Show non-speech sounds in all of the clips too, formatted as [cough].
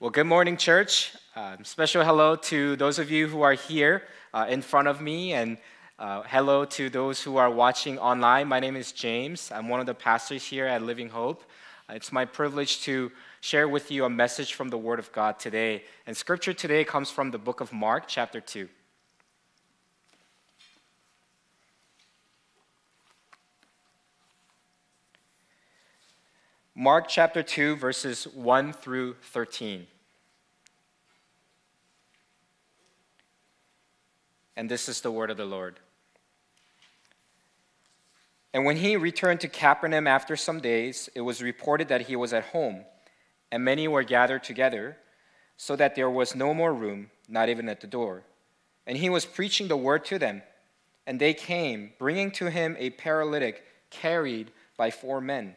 Well, good morning, church. Um, special hello to those of you who are here uh, in front of me, and uh, hello to those who are watching online. My name is James. I'm one of the pastors here at Living Hope. Uh, it's my privilege to share with you a message from the Word of God today. And scripture today comes from the book of Mark, chapter 2. Mark chapter 2, verses 1 through 13. And this is the word of the Lord. And when he returned to Capernaum after some days, it was reported that he was at home, and many were gathered together, so that there was no more room, not even at the door. And he was preaching the word to them. And they came, bringing to him a paralytic carried by four men.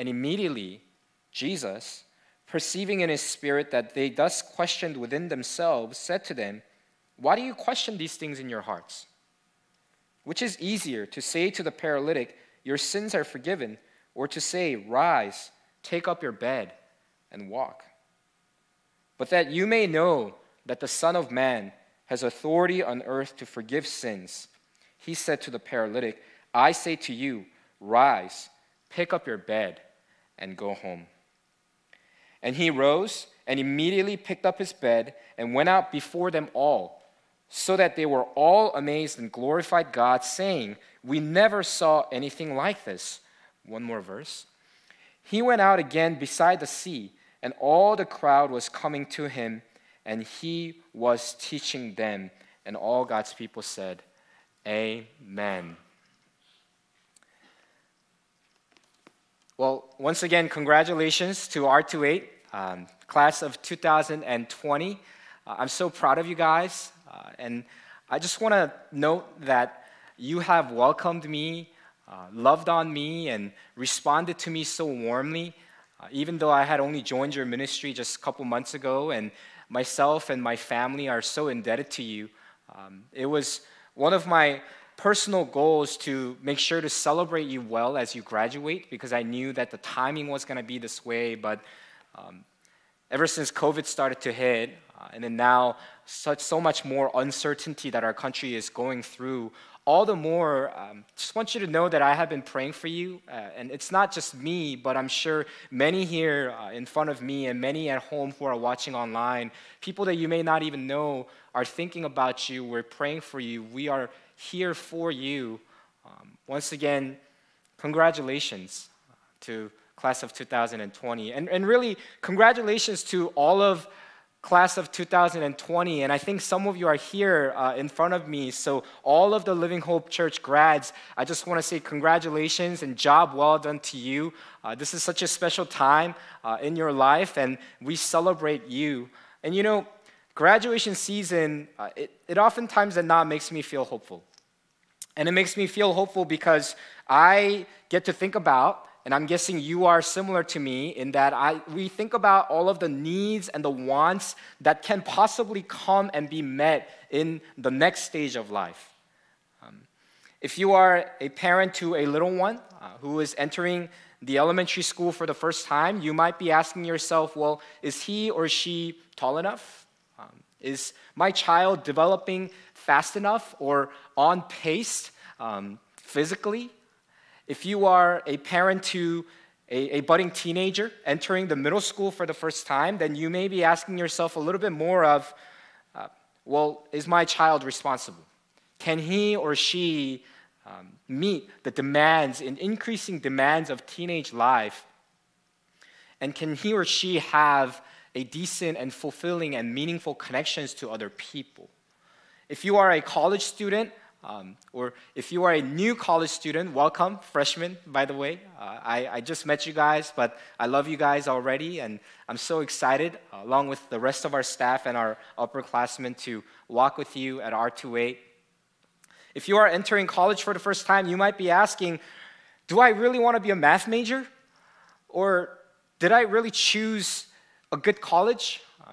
And immediately, Jesus, perceiving in his spirit that they thus questioned within themselves, said to them, Why do you question these things in your hearts? Which is easier, to say to the paralytic, Your sins are forgiven, or to say, Rise, take up your bed, and walk? But that you may know that the Son of Man has authority on earth to forgive sins, he said to the paralytic, I say to you, Rise, pick up your bed and go home. And he rose and immediately picked up his bed and went out before them all, so that they were all amazed and glorified God, saying, We never saw anything like this. One more verse. He went out again beside the sea, and all the crowd was coming to him, and he was teaching them. And all God's people said, Amen. Well, once again, congratulations to R28, um, class of 2020. Uh, I'm so proud of you guys. Uh, and I just want to note that you have welcomed me, uh, loved on me, and responded to me so warmly, uh, even though I had only joined your ministry just a couple months ago. And myself and my family are so indebted to you. Um, it was one of my personal goals to make sure to celebrate you well as you graduate because I knew that the timing was going to be this way. But um, ever since COVID started to hit, uh, and then now such so much more uncertainty that our country is going through, all the more, um, just want you to know that I have been praying for you. Uh, and it's not just me, but I'm sure many here uh, in front of me and many at home who are watching online, people that you may not even know, are thinking about you. We're praying for you. We are here for you. Um, once again, congratulations to class of 2020. And, and really, congratulations to all of class of 2020. And I think some of you are here uh, in front of me. So, all of the Living Hope Church grads, I just want to say congratulations and job well done to you. Uh, this is such a special time uh, in your life, and we celebrate you. And you know, graduation season, uh, it, it oftentimes and not makes me feel hopeful. And it makes me feel hopeful because I get to think about, and I'm guessing you are similar to me in that I, we think about all of the needs and the wants that can possibly come and be met in the next stage of life. Um, if you are a parent to a little one uh, who is entering the elementary school for the first time, you might be asking yourself, well, is he or she tall enough? Um, is my child developing fast enough or on pace um, physically. If you are a parent to a, a, budding teenager entering the middle school for the first time, then you may be asking yourself a little bit more of, uh, well, is my child responsible? Can he or she um, meet the demands and increasing demands of teenage life? And can he or she have a decent and fulfilling and meaningful connections to other people? If you are a college student, Um, or if you are a new college student, welcome, freshman, by the way. Uh, I, I, just met you guys, but I love you guys already, and I'm so excited, uh, along with the rest of our staff and our upperclassmen, to walk with you at R28. If you are entering college for the first time, you might be asking, Do I really want to be a math major? Or did I really choose a good college? Uh,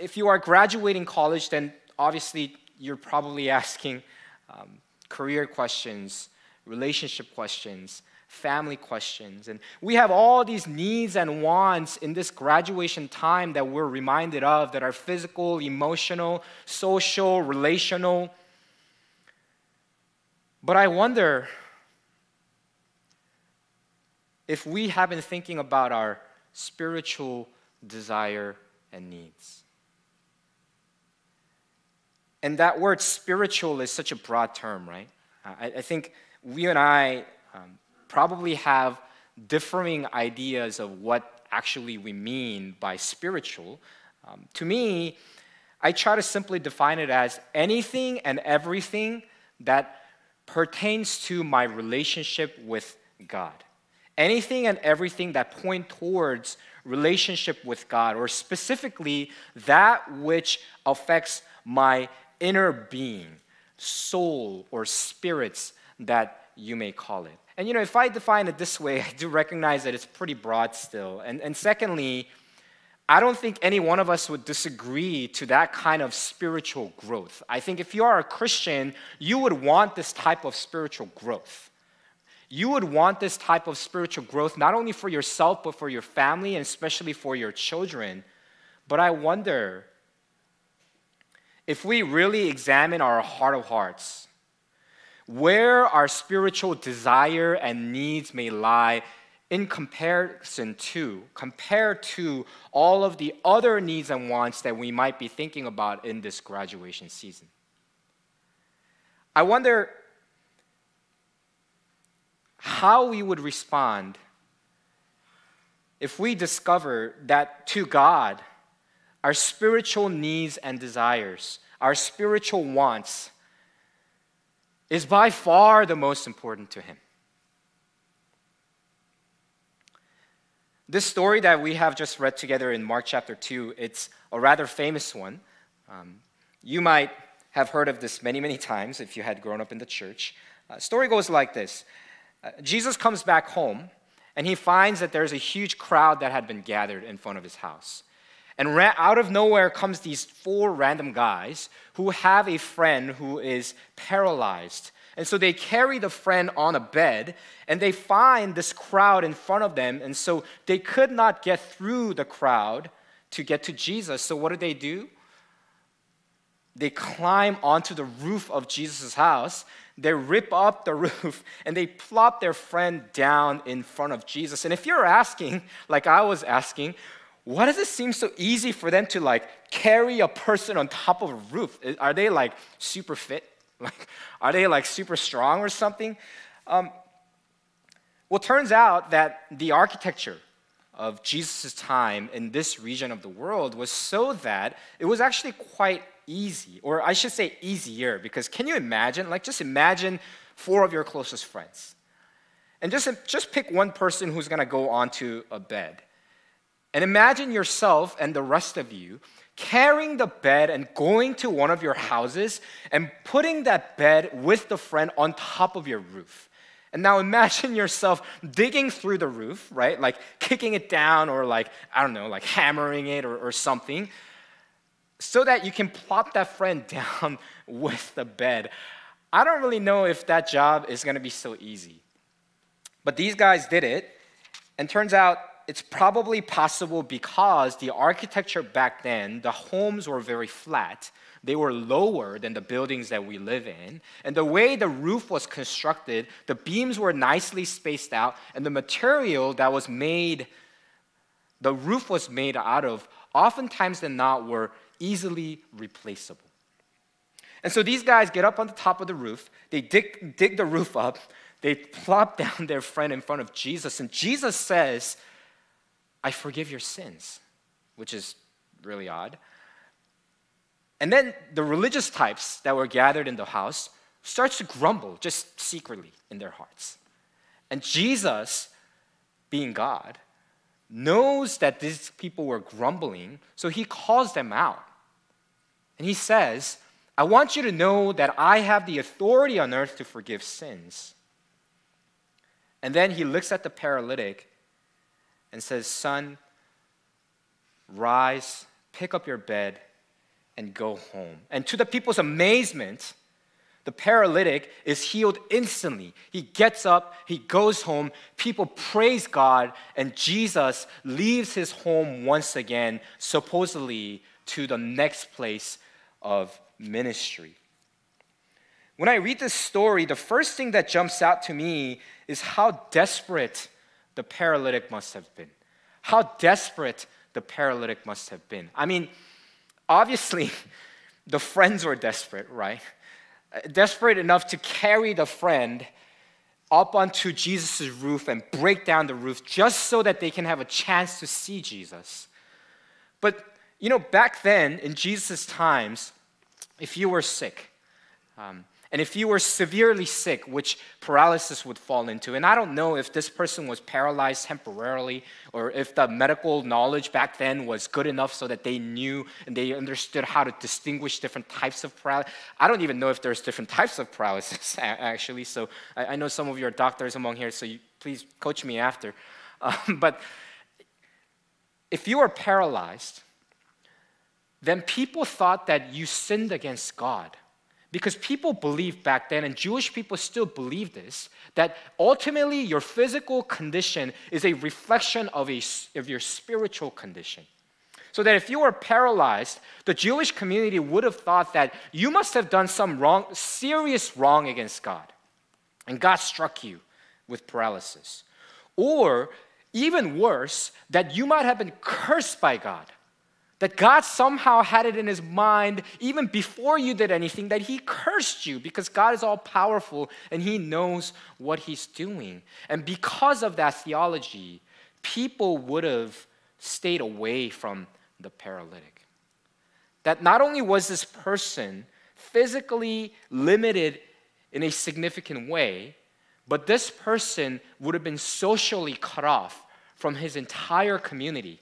if you are graduating college, then obviously you're probably asking, um, career questions, relationship questions, family questions. And we have all these needs and wants in this graduation time that we're reminded of that are physical, emotional, social, relational. But I wonder if we have been thinking about our spiritual desire and needs. And that word spiritual is such a broad term, right? I, I think we and I um, probably have differing ideas of what actually we mean by spiritual. Um, to me, I try to simply define it as anything and everything that pertains to my relationship with God. Anything and everything that point towards relationship with God, or specifically that which affects my inner being, soul, or spirits that you may call it. And you know, if I define it this way, [laughs] I do recognize that it's pretty broad still. And, and secondly, I don't think any one of us would disagree to that kind of spiritual growth. I think if you are a Christian, you would want this type of spiritual growth. You would want this type of spiritual growth not only for yourself, but for your family and especially for your children. But I wonder if we really examine our heart of hearts, where our spiritual desire and needs may lie in comparison to, compared to all of the other needs and wants that we might be thinking about in this graduation season. I wonder how we would respond if we discover that to God, our spiritual needs and desires, our spiritual wants, is by far the most important to him. This story that we have just read together in Mark chapter 2, it's a rather famous one. Um, you might have heard of this many, many times if you had grown up in the church. Uh, story goes like this uh, Jesus comes back home and he finds that there's a huge crowd that had been gathered in front of his house. And out of nowhere comes these four random guys who have a friend who is paralyzed. And so they carry the friend on a bed and they find this crowd in front of them. And so they could not get through the crowd to get to Jesus. So what do they do? They climb onto the roof of Jesus' house. They rip up the [laughs] roof and they plop their friend down in front of Jesus. And if you're asking, like I was asking, why does it seem so easy for them to like carry a person on top of a roof? Are they like super fit? [laughs] Like, are they like super strong or something? Um, well, turns out that the architecture of Jesus' time in this region of the world was so that it was actually quite easy, or I should say easier, because can you imagine? Like, just imagine four of your closest friends. And just, just pick one person who's gonna go onto a bed. And imagine yourself and the rest of you carrying the bed and going to one of your houses and putting that bed with the friend on top of your roof. And now imagine [laughs] yourself digging through the roof, right? Like kicking it down or like, I don't know, like hammering it or, or something, so that you can plop that friend [laughs] down with the bed. I don't really know if that job is gonna be so easy. But these guys did it, and turns out it's probably possible because the architecture back then, the homes were very flat. They were lower than the buildings that we live in. And the way the roof was constructed, the beams were nicely spaced out, and the material that was made, the roof was made out of, oftentimes than not, were easily replaceable. And so these guys get up on the top of the roof, they dig, dig the roof up, they plop [laughs] down their friend in front of Jesus, and Jesus says, I forgive your sins, which is really odd. And then the religious types that were gathered in the house starts to grumble just secretly in their hearts. And Jesus, being God, knows that these people were grumbling, so he calls them out. And he says, I want you to know that I have the authority on earth to forgive sins. And then he looks at the paralytic and says, Son, rise, pick up your bed, and go home. And to the people's amazement, the paralytic is healed instantly. He gets up, he goes home, people praise God, and Jesus leaves his home once again, supposedly to the next place of ministry. When I read this story, the first thing that jumps out to me is how desperate the paralytic must have been. How desperate the paralytic must have been. I mean, obviously, [laughs] the friends were desperate, right? Desperate enough to carry the friend up onto Jesus' roof and break down the roof just so that they can have a chance to see Jesus. But, you know, back then, in Jesus' times, if you were sick, um, and if you were severely sick, which paralysis would fall into, and I don't know if this person was paralyzed temporarily or if the medical knowledge back then was good enough so that they knew and they understood how to distinguish different types of paralysis. I don't even know if there's different types of paralysis, [laughs] actually. So I, know some of you are doctors among here, so you, please coach me after. [laughs] Um, but if you are paralyzed, then people thought that you sinned against God. Because people believed back then, and Jewish people still believe this, that ultimately your physical condition is a reflection of, a, of your spiritual condition. So that if you were paralyzed, the Jewish community would have thought that you must have done some wrong, serious wrong against God. And God struck you with paralysis. Or, even worse, that you might have been cursed by God that God somehow had it in his mind, even before you did anything, that he cursed you because God is all powerful and he knows what he's doing. And because of that theology, people would have stayed away from the paralytic. That not only was this person physically limited in a significant way, but this person would have been socially cut off from his entire community.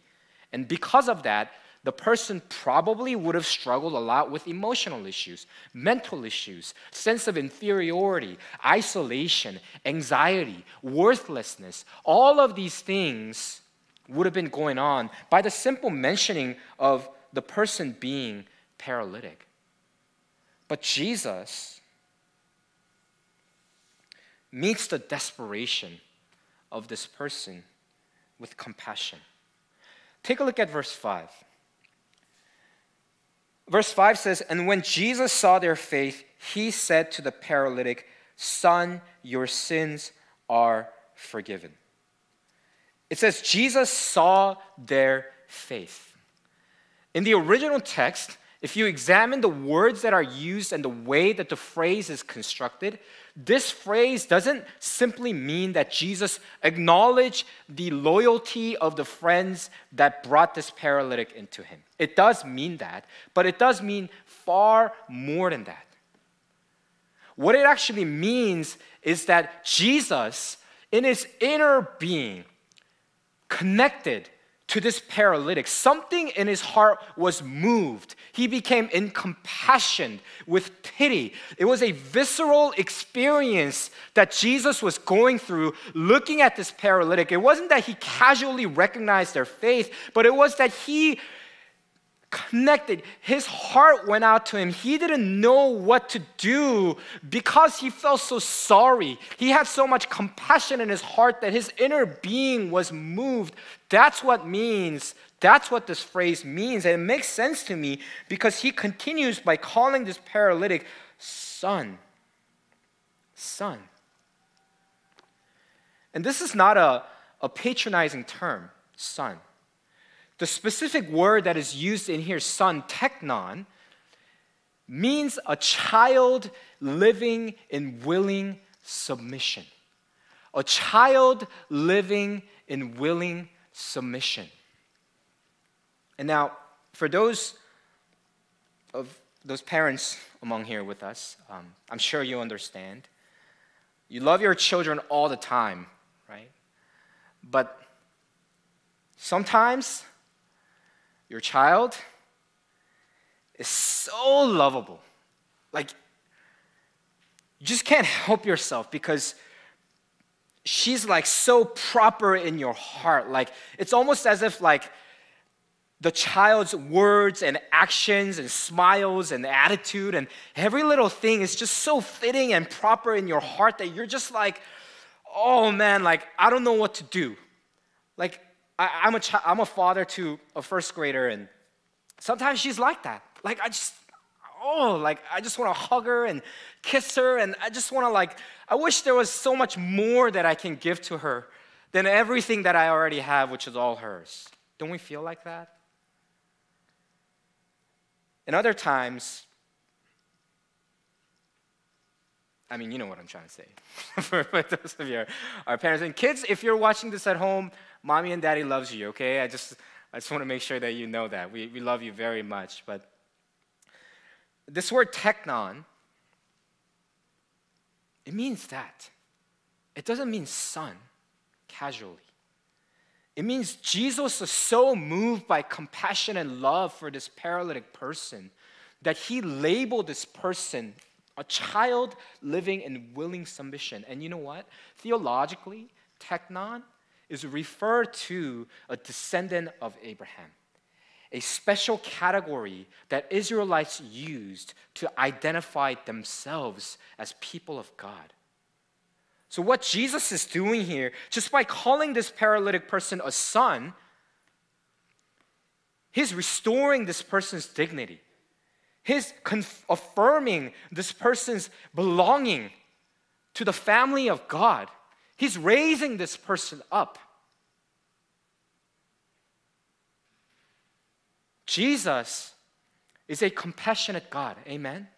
And because of that, the person probably would have struggled a lot with emotional issues, mental issues, sense of inferiority, isolation, anxiety, worthlessness. All of these things would have been going on by the simple mentioning of the person being paralytic. But Jesus meets the desperation of this person with compassion. Take a look at verse 5. Verse 5 says, And when Jesus saw their faith, he said to the paralytic, Son, your sins are forgiven. It says, Jesus saw their faith. In the original text, if you examine the words that are used and the way that the phrase is constructed, this phrase doesn't simply mean that Jesus acknowledged the loyalty of the friends that brought this paralytic into him. It does mean that, but it does mean far more than that. What it actually means is that Jesus, in his inner being, connected to this paralytic. Something in his heart was moved. He became incompassioned with pity. It was a visceral experience that Jesus was going through looking at this paralytic. It wasn't that he casually recognized their faith, but it was that he connected. His heart went out to him. He didn't know what to do because he felt so sorry. He had so much compassion in his heart that his inner being was moved. That's what means. That's what this phrase means. And it makes sense to me because he continues by calling this paralytic son. Son. And this is not a, a patronizing term, son. The specific word that is used in here, son, teknon, means a child living in willing submission. A child living in willing submission. And now, for those of those parents among here with us, um, I'm sure you understand. You love your children all the time, right? But sometimes your child is so lovable. Like, you just can't help yourself because she's like so proper in your heart. Like, it's almost as if, like, the child's words and actions and smiles and attitude and every little thing is just so fitting and proper in your heart that you're just like, oh man, like I don't know what to do. Like I, am a ch- I'm a father to a first grader, and sometimes she's like that. Like I just, oh, like I just want to hug her and kiss her, and I just want to like. I wish there was so much more that I can give to her than everything that I already have, which is all hers. Don't we feel like that? And other times, I mean, you know what I'm trying to say. for, [laughs] for, those of you our parents and kids, if you're watching this at home, mommy and daddy loves you. Okay, I just I just want to make sure that you know that we we love you very much. But this word teknon, it means that. It doesn't mean son, casually. It means Jesus was so moved by compassion and love for this paralytic person that he labeled this person a child living in willing submission. And you know what? Theologically, teknon is referred to a descendant of Abraham, a special category that Israelites used to identify themselves as people of God. So, what Jesus is doing here, just by calling this paralytic person a son, he's restoring this person's dignity. He's affirming this person's belonging to the family of God. He's raising this person up. Jesus is a compassionate God. Amen.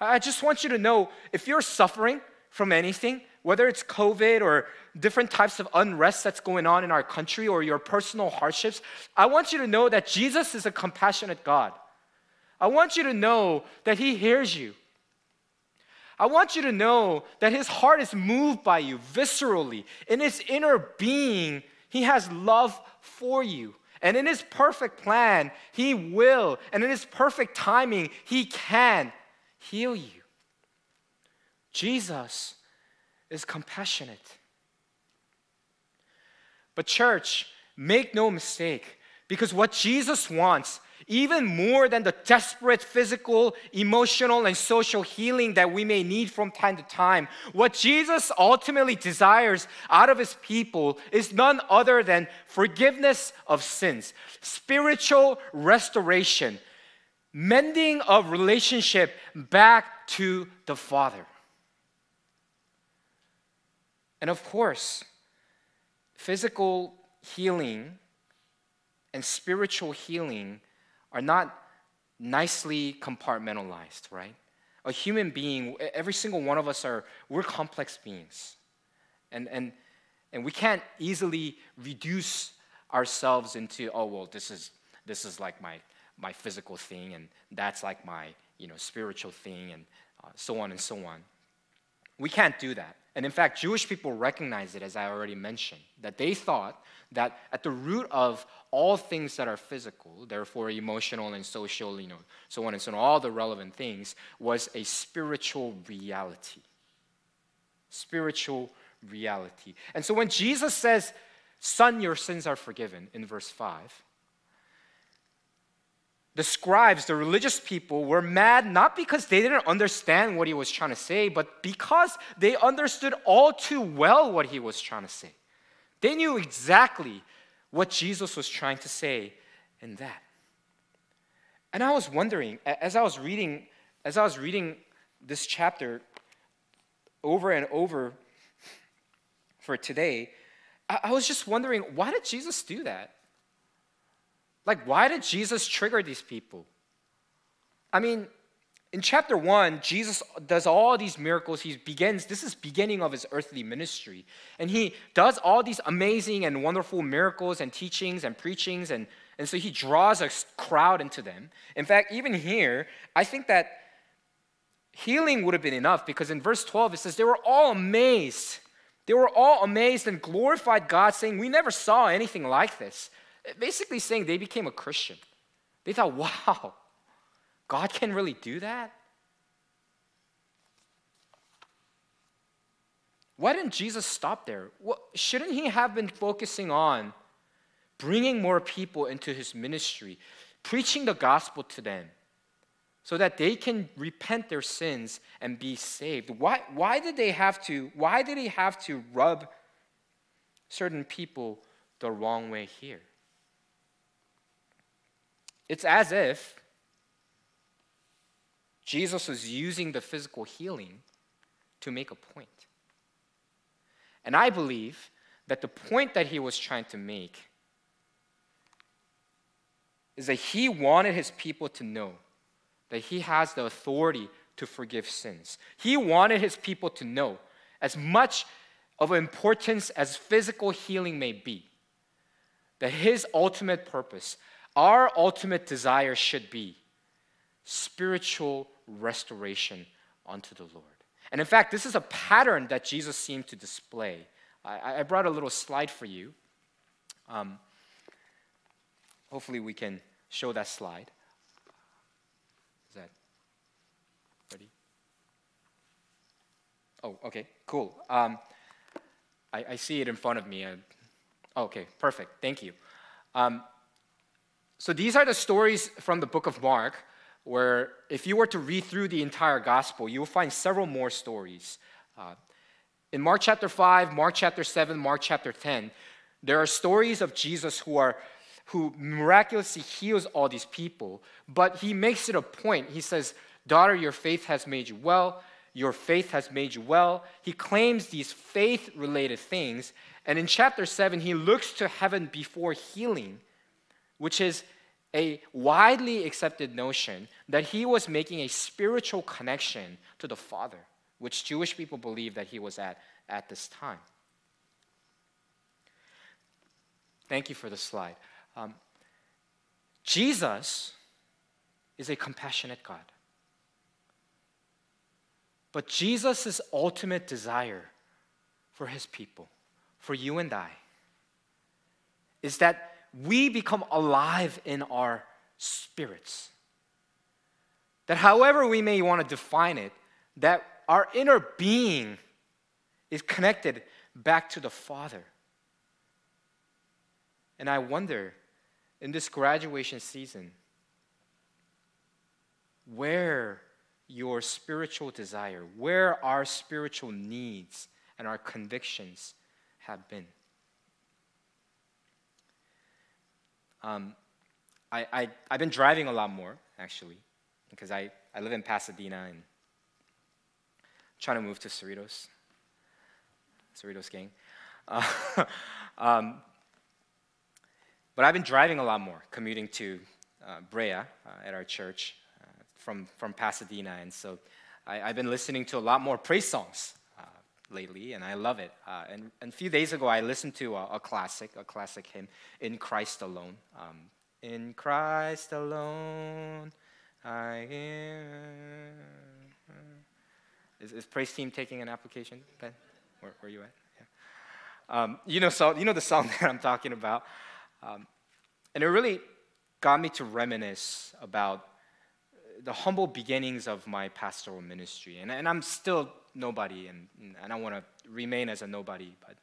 I just want you to know if you're suffering from anything, whether it's COVID or different types of unrest that's going on in our country or your personal hardships, I want you to know that Jesus is a compassionate God. I want you to know that He hears you. I want you to know that His heart is moved by you viscerally. In His inner being, He has love for you. And in His perfect plan, He will, and in His perfect timing, He can heal you. Jesus is compassionate. But, church, make no mistake, because what Jesus wants, even more than the desperate physical, emotional, and social healing that we may need from time to time, what Jesus ultimately desires out of his people is none other than forgiveness of sins, spiritual restoration, mending of relationship back to the Father. And of course, physical healing and spiritual healing are not nicely compartmentalized, right? A human being, every single one of us are, we're complex beings. And, and, and we can't easily reduce ourselves into, oh, well, this is, this is like my, my physical thing, and that's like my you know, spiritual thing, and uh, so on and so on. We can't do that. And in fact, Jewish people recognize it, as I already mentioned, that they thought that at the root of all things that are physical, therefore emotional and social, you know, so on and so on, all the relevant things, was a spiritual reality. Spiritual reality. And so when Jesus says, Son, your sins are forgiven, in verse 5, the scribes, the religious people, were mad not because they didn't understand what he was trying to say, but because they understood all too well what he was trying to say. They knew exactly what Jesus was trying to say in that. And I was wondering, as I was reading, as I was reading this chapter over and over for today, I was just wondering, why did Jesus do that? Like, why did Jesus trigger these people? I mean, In chapter 1, Jesus does all these miracles. He begins, this is beginning of his earthly ministry. And he does all these amazing and wonderful miracles and teachings and preachings. And, and so he draws a crowd into them. In fact, even here, I think that healing would have been enough because in verse 12 it says, they were all amazed. They were all amazed and glorified God, saying, We never saw anything like this. Basically, saying they became a Christian. They thought, Wow, God can really do that? Why didn't Jesus stop there? Well, shouldn't he have been focusing on bringing more people into his ministry, preaching the gospel to them so that they can repent their sins and be saved? Why, why did they have to why did he have to rub certain people the wrong way here? It's as if Jesus was using the physical healing to make a point. And I believe that the point that he was trying to make is that he wanted his people to know that he has the authority to forgive sins. He wanted his people to know, as much of importance as physical healing may be, that his ultimate purpose, our ultimate desire should be spiritual restoration unto the Lord. And in fact, this is a pattern that Jesus seemed to display. I, I brought a little slide for you. Um, hopefully, we can show that slide. Is that ready? Oh, okay, cool. Um, I, I, see it in front of me. Uh, okay, perfect. Thank you. Um, so these are the stories from the book of Mark where if you were to read through the entire gospel, you will find several more stories. Uh, in Mark chapter 5, Mark chapter 7, Mark chapter 10, there are stories of Jesus who are who miraculously heals all these people, but he makes it a point. He says, "Daughter, your faith has made you well. Your faith has made you well." He claims these faith-related things, and in chapter 7 he looks to heaven before healing, which is a widely accepted notion that he was making a spiritual connection to the Father, which Jewish people believed that he was at at this time. Thank you for the slide. Um, Jesus is a compassionate God. But Jesus' ultimate desire for his people, for you and I, is that we become alive in our spirits. That however we may want to define it, that our inner being is connected back to the Father. And I wonder in this graduation season where your spiritual desire, where our spiritual needs and our convictions have been. Um, I, I, I've been driving a lot more, actually, because I, I live in Pasadena and trying to move to Cerritos. Cerritos gang. [laughs] Uh, um, but I've been driving a lot more, commuting to uh, Brea uh, at our church uh, from, from Pasadena. And so I, have been listening to a lot more praise songs lately, and I love it. Uh, and, and, a few days ago, I listened to a, a classic, a classic hymn, In Christ Alone. Um, in Christ alone, I am. Is, is praise team taking an application, Ben? Where, where are you at? Yeah. Um, you, know, so, you know the song [laughs] that I'm talking about. Um, and it really got me to reminisce about the humble beginnings of my pastoral ministry. And, and I'm still nobody, and, and I want to remain as a nobody, but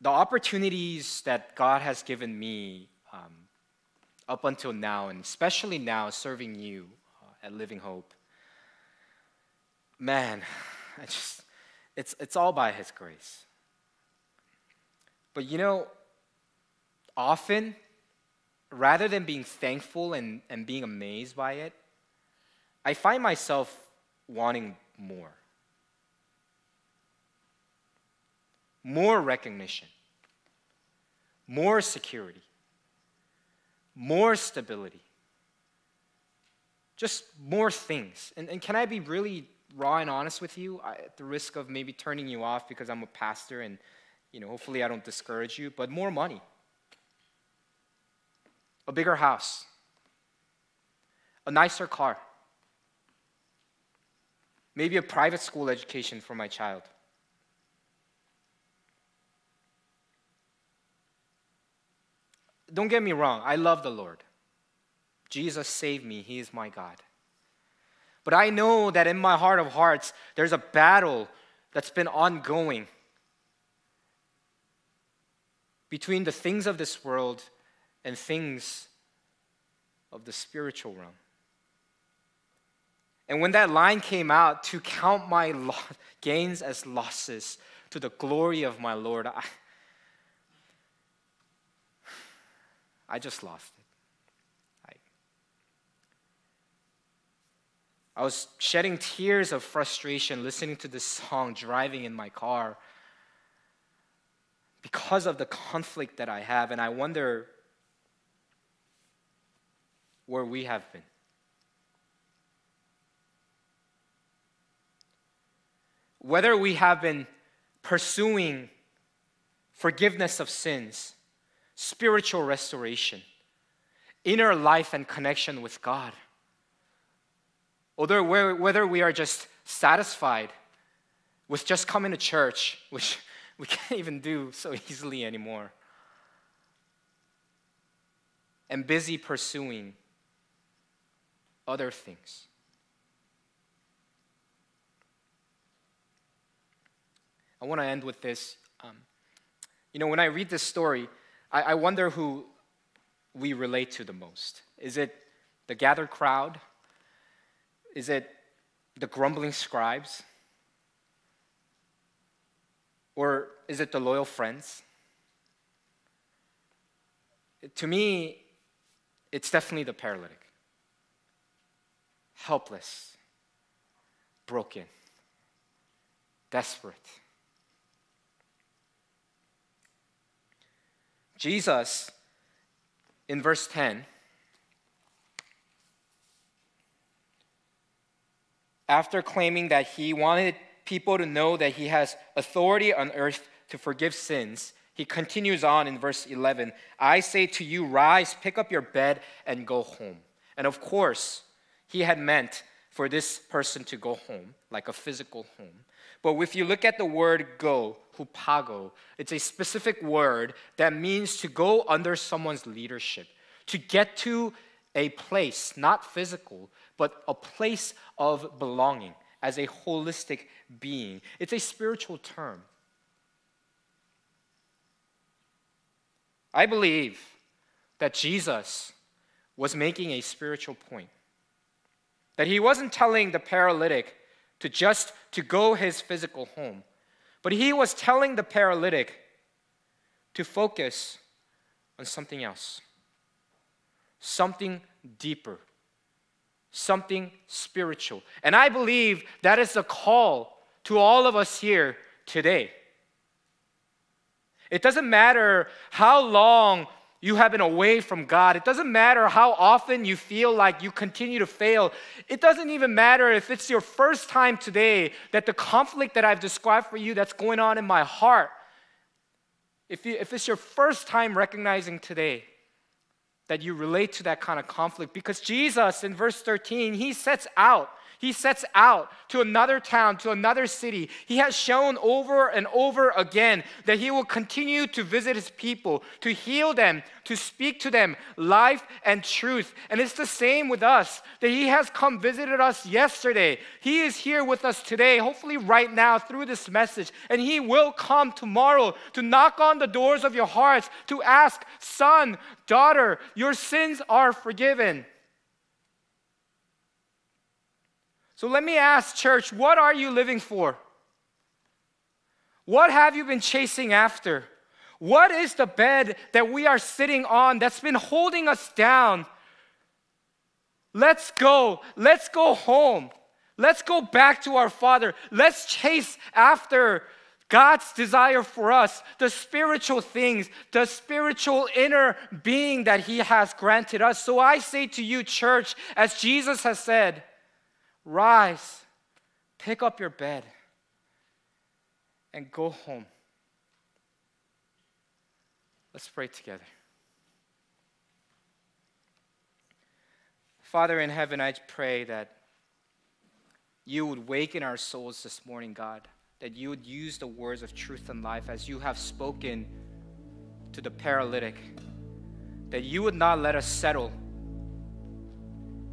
the opportunities that God has given me um, up until now, and especially now serving you uh, at Living Hope, man, I just, it's, it's all by His grace. But you know, often, rather than being thankful and, and being amazed by it, I find myself wanting more. more recognition, more security, more stability, just more things. And, and can I be really raw and honest with you I, at the risk of maybe turning you off because I'm a pastor and you know hopefully I don't discourage you, but more money. A bigger house. A nicer car. Maybe a private school education for my child. Don't get me wrong, I love the Lord. Jesus saved me, He is my God. But I know that in my heart of hearts, there's a battle that's been ongoing between the things of this world and things of the spiritual realm. And when that line came out to count my lo- [laughs] gains as losses to the glory of my Lord, I, [sighs] I just lost it. I was shedding tears of frustration listening to this song driving in my car because of the conflict that I have, and I wonder where we have been. Whether we have been pursuing forgiveness of sins, spiritual restoration, inner life and connection with God or whether we are just satisfied with just coming to church, [laughs] which we can't even do so easily anymore, and busy pursuing other things. I want to end with this. Um, you know, when I read this story, I, I wonder who we relate to the most. Is it the gathered crowd? Is it the grumbling scribes? Or is it the loyal friends? To me, it's definitely the paralytic. Helpless, broken, desperate. Jesus, in verse 10, after claiming that he wanted people to know that he has authority on earth to forgive sins, he continues on in verse 11 I say to you, rise, pick up your bed, and go home. And of course, he had meant for this person to go home, like a physical home. But if you look at the word go, hupago, it's a specific word that means to go under someone's leadership, to get to a place, not physical, but a place of belonging as a holistic being. It's a spiritual term. I believe that Jesus was making a spiritual point. That he wasn't telling the paralytic to just to go his physical home, but he was telling the paralytic to focus on something else. Something deeper something spiritual. And I believe that is a call to all of us here today. It doesn't matter how long you have been away from God. It doesn't matter how often you feel like you continue to fail. It doesn't even matter if it's your first time today that the conflict that I've described for you that's going on in my heart, if, you, if it's your first time recognizing today that you relate to that kind of conflict because Jesus in verse 13, he sets out he sets out to another town, to another city. He has shown over and over again that he will continue to visit his people, to heal them, to speak to them life and truth. And it's the same with us that he has come visited us yesterday. He is here with us today, hopefully right now through this message. And he will come tomorrow to knock on the doors of your hearts to ask, son, daughter, your sins are forgiven. So let me ask, church, what are you living for? What have you been chasing after? What is the bed that we are sitting on that's been holding us down? Let's go. Let's go home. Let's go back to our Father. Let's chase after God's desire for us, the spiritual things, the spiritual inner being that He has granted us. So I say to you, church, as Jesus has said, rise, pick up your bed, and go home. Let's pray together. Father in heaven, I pray that you would waken our souls this morning, God that you would use the words of truth and life as you have spoken to the paralytic, that you would not let us settle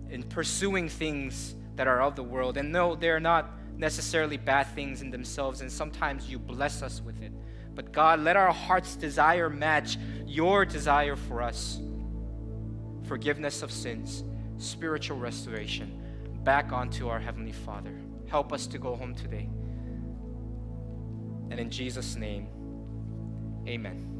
in pursuing things that are of the world. And no, they're not necessarily bad things in themselves, and sometimes you bless us with it. But God, let our heart's desire match your desire for us forgiveness of sins, spiritual restoration, back onto our Heavenly Father. Help us to go home today. And in Jesus' name, amen.